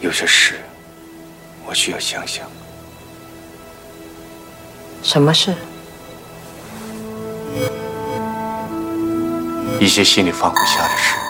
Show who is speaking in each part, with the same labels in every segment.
Speaker 1: 有些事我需要想想。
Speaker 2: 什么事？
Speaker 1: 一些心里放不下的事。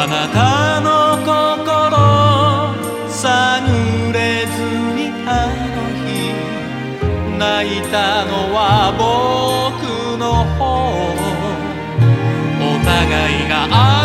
Speaker 3: あなたがいたのは僕の方。お互いが